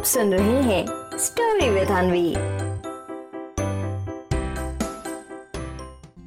आप सुन रहे हैं स्टोरी विद अनवी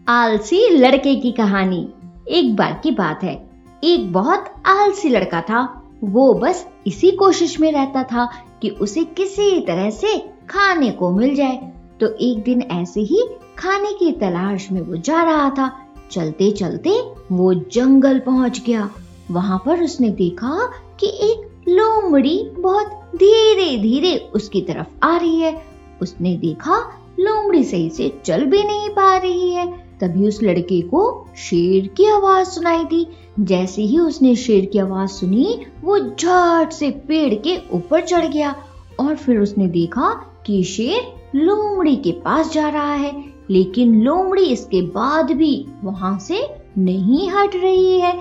आलसी लड़के की कहानी। एक बार की बात है। एक बहुत आलसी लड़का था। वो बस इसी कोशिश में रहता था कि उसे किसी तरह से खाने को मिल जाए। तो एक दिन ऐसे ही खाने की तलाश में वो जा रहा था। चलते चलते वो जंगल पहुँच गया। वहाँ पर उसने देखा कि एक लोमड़ी बहुत धीरे धीरे उसकी तरफ़ आ रही है। उसने देखा लोमड़ी सही से चल भी नहीं पा रही है। तभी उस लड़के को शेर की आवाज़ सुनाई दी। जैसे ही उसने शेर की आवाज़ सुनी, वो झट से पेड़ के ऊपर चढ़ गया और फिर उसने देखा कि शेर लोमड़ी के पास जा रहा है। लेकिन लोमड़ी इसके बाद भी वहाँ से नहीं हट रही है,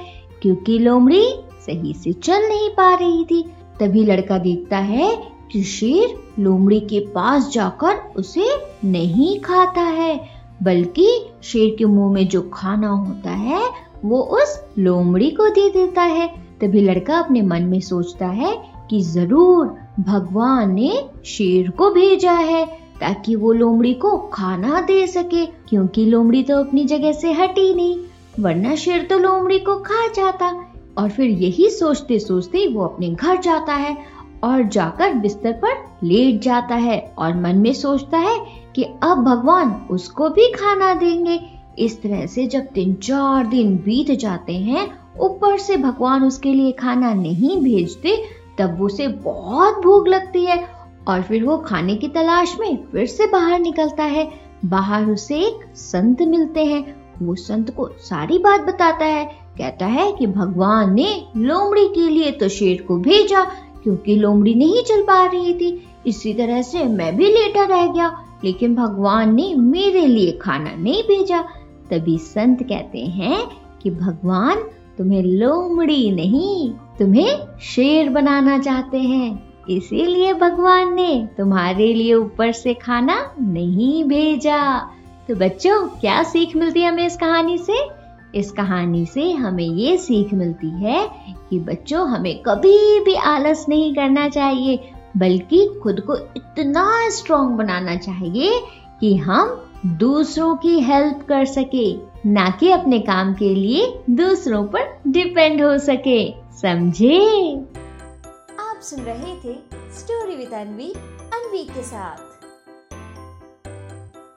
क्योंकि लोमड़ी सही से चल नहीं पा रही थी। तभी लड़का देखता है कि शेर लोमड़ी के पास जाकर उसे नहीं खाता है, बल्कि शेर के मुँह में जो खाना होता है, वो उस लोमड़ी को दे देता है। तभी लड़का अपने मन में सोचता है कि ज़रूर भगवान ने शेर को भेजा है, ताकि वो लोमड़ी को खाना दे सके, क्योंकि लोमड़ी तो अपनी जगह से हटी नहीं, वरना शेर तो लोमड़ी को खा जाता। और फिर यही सोचते सोचते वो अपने घर जाता है और जाकर बिस्तर पर लेट जाता है और मन में सोचता है कि अब भगवान उसको भी खाना देंगे। इस तरह से जब तीन चार दिन बीत जाते हैं, ऊपर से भगवान उसके लिए खाना नहीं भेजते, तब उसे बहुत भूख लगती है और फिर वो खाने की तलाश में फिर से बाहर निकलता है। बाहर उसे एक संत मिलते हैं। वो संत को सारी बात बताता है कहता है कि भगवान ने लोमड़ी के लिए तो शेर को भेजा, क्योंकि लोमड़ी नहीं चल पा रही थी। इसी तरह से मैं भी लेटा रह गया, लेकिन भगवान ने मेरे लिए खाना नहीं भेजा। तभी संत कहते हैं कि भगवान, तुम्हें लोमड़ी नहीं, तुम्हें शेर बनाना चाहते हैं। इसीलिए भगवान ने तुम्हारे लिए ऊपर से खाना नहीं भेजा। तो बच्चों, क्या सीख मिलती है हमें इस कहानी से? इस कहानी से हमें ये सीख मिलती है कि बच्चों, हमें कभी भी आलस नहीं करना चाहिए, बल्कि खुद को इतना स्ट्रॉन्ग बनाना चाहिए कि हम दूसरों की हेल्प कर सके, ना कि अपने काम के लिए दूसरों पर डिपेंड हो सके। समझे? आप सुन रहे थे स्टोरी विद अनवी अनवी के साथ।